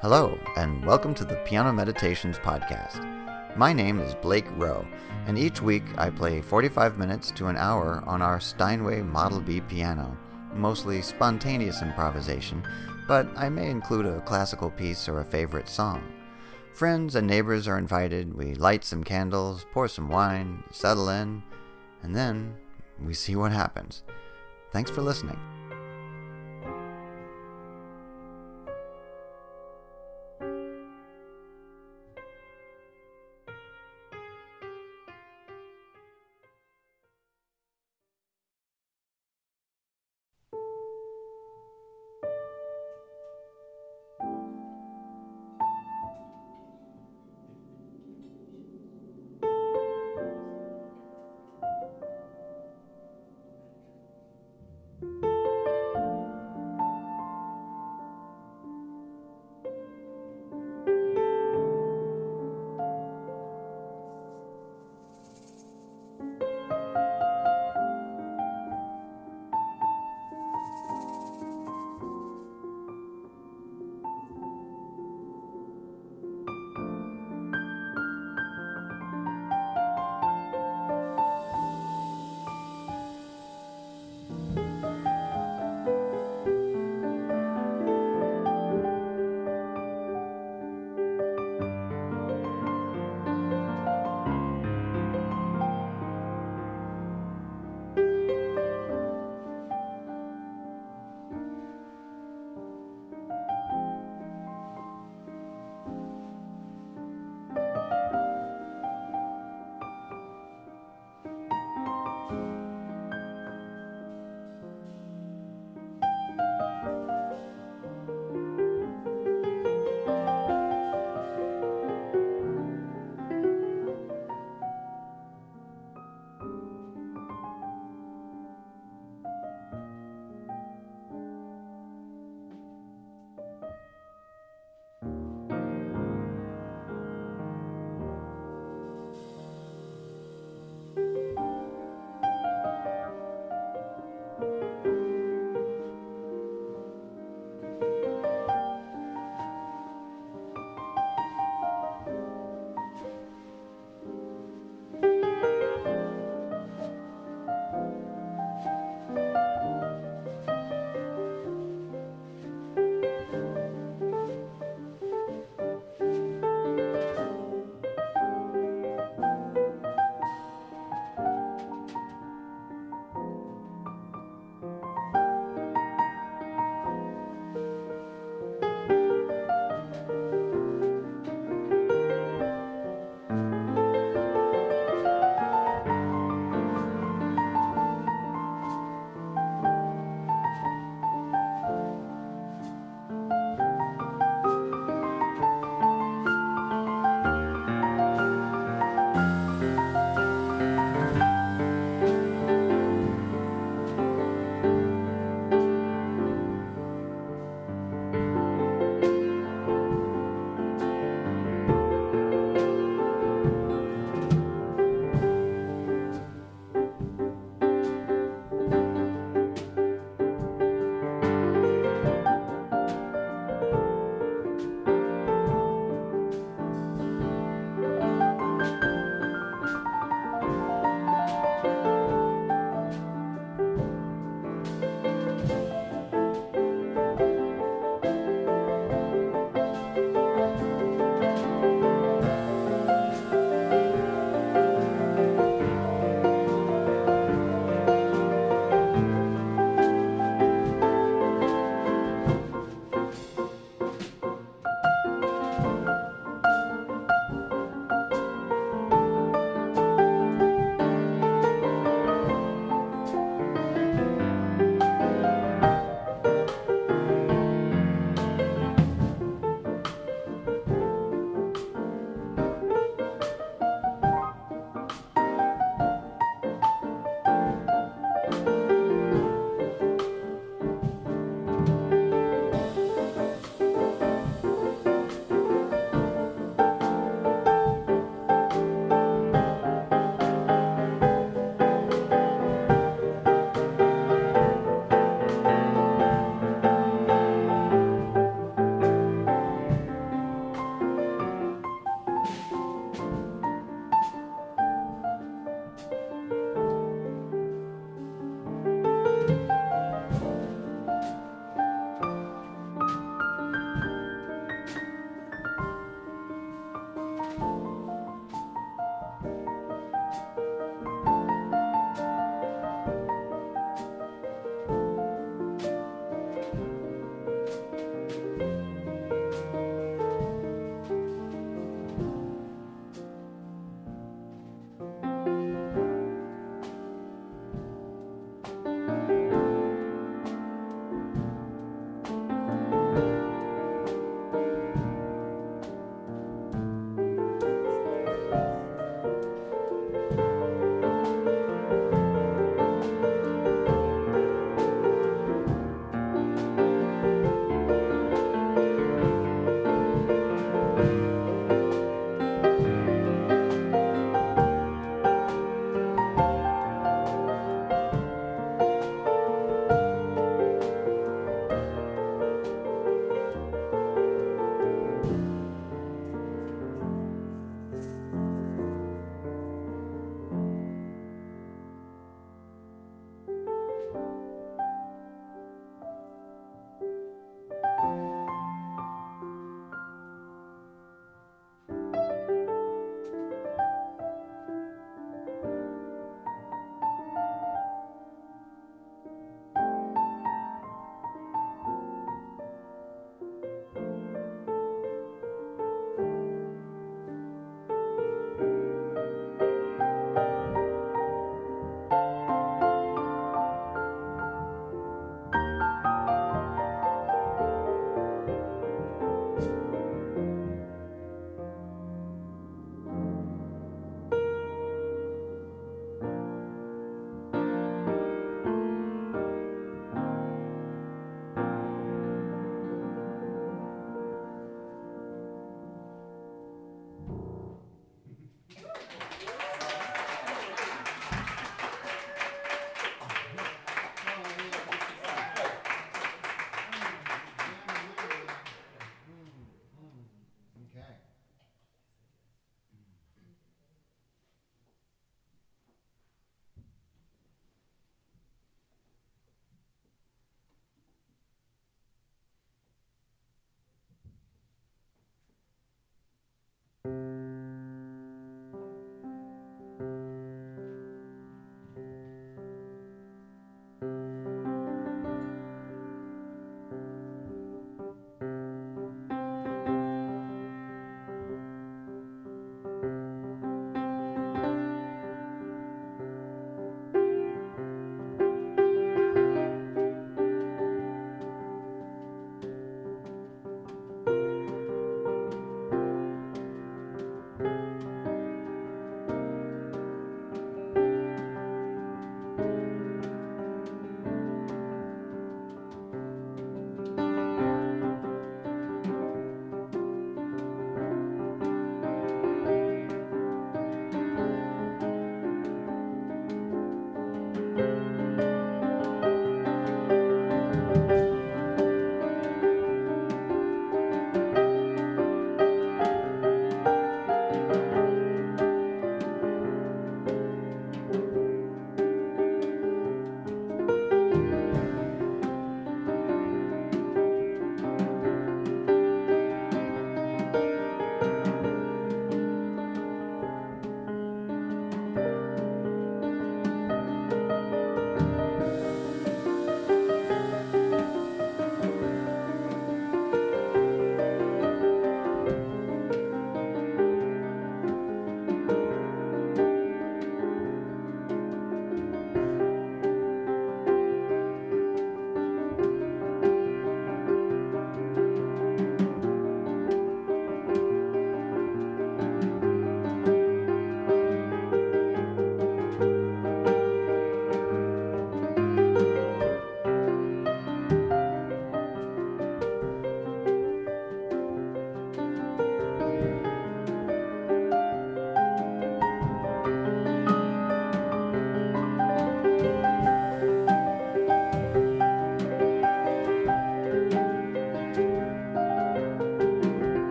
Hello, and welcome to the Piano Meditations Podcast. My name is Blake Rowe, and each week I play 45 minutes to an hour on our Steinway Model B piano, mostly spontaneous improvisation, but I may include a classical piece or a favorite song. Friends and neighbors are invited, we light some candles, pour some wine, settle in, and then we see what happens. Thanks for listening.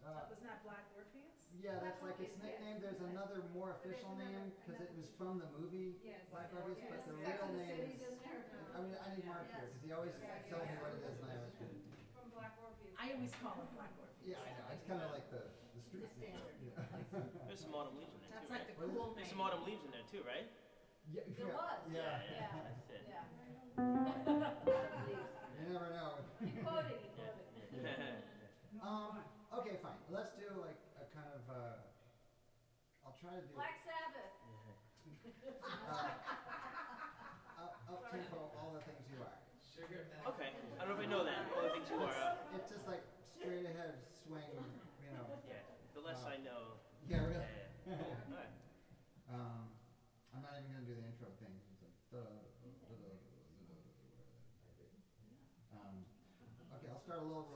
Uh, Wasn't that Black Orpheus? yeah, that's like its Orpheus, yes. nickname. There's another more official another- name because it was from the movie Yes. Black Orpheus, Yes. but the Sex real and name is. doesn't I mean, I need Mark here because he always Yeah, yeah, tells me what it is, and I always get. From Black Orpheus. I always call him Black Orpheus. Yeah, I know. It's kind of like the the street The name. standard. Yeah. There's some autumn leaves in there That's too, like right? the cool name. There's some autumn leaves in there too, right? yeah, There yeah, was. Yeah. Yeah. That's it. Yeah. You never know. You quoted, you quoted. Yeah. Um. Okay, fine. Let's do like a kind of. Uh, I'll try to do Black Sabbath. uh, up, up tempo, all the things you are. Sugar. Okay. I don't know if I know that. All the things you are. Uh, It's just like straight ahead swing, you know. yeah. The less I know. Yeah, really. Yeah. yeah. All right. Um, I'm not even gonna do the intro thing. It's like da, da, da, da, da, da, whatever that might be. Um, okay, I'll start a little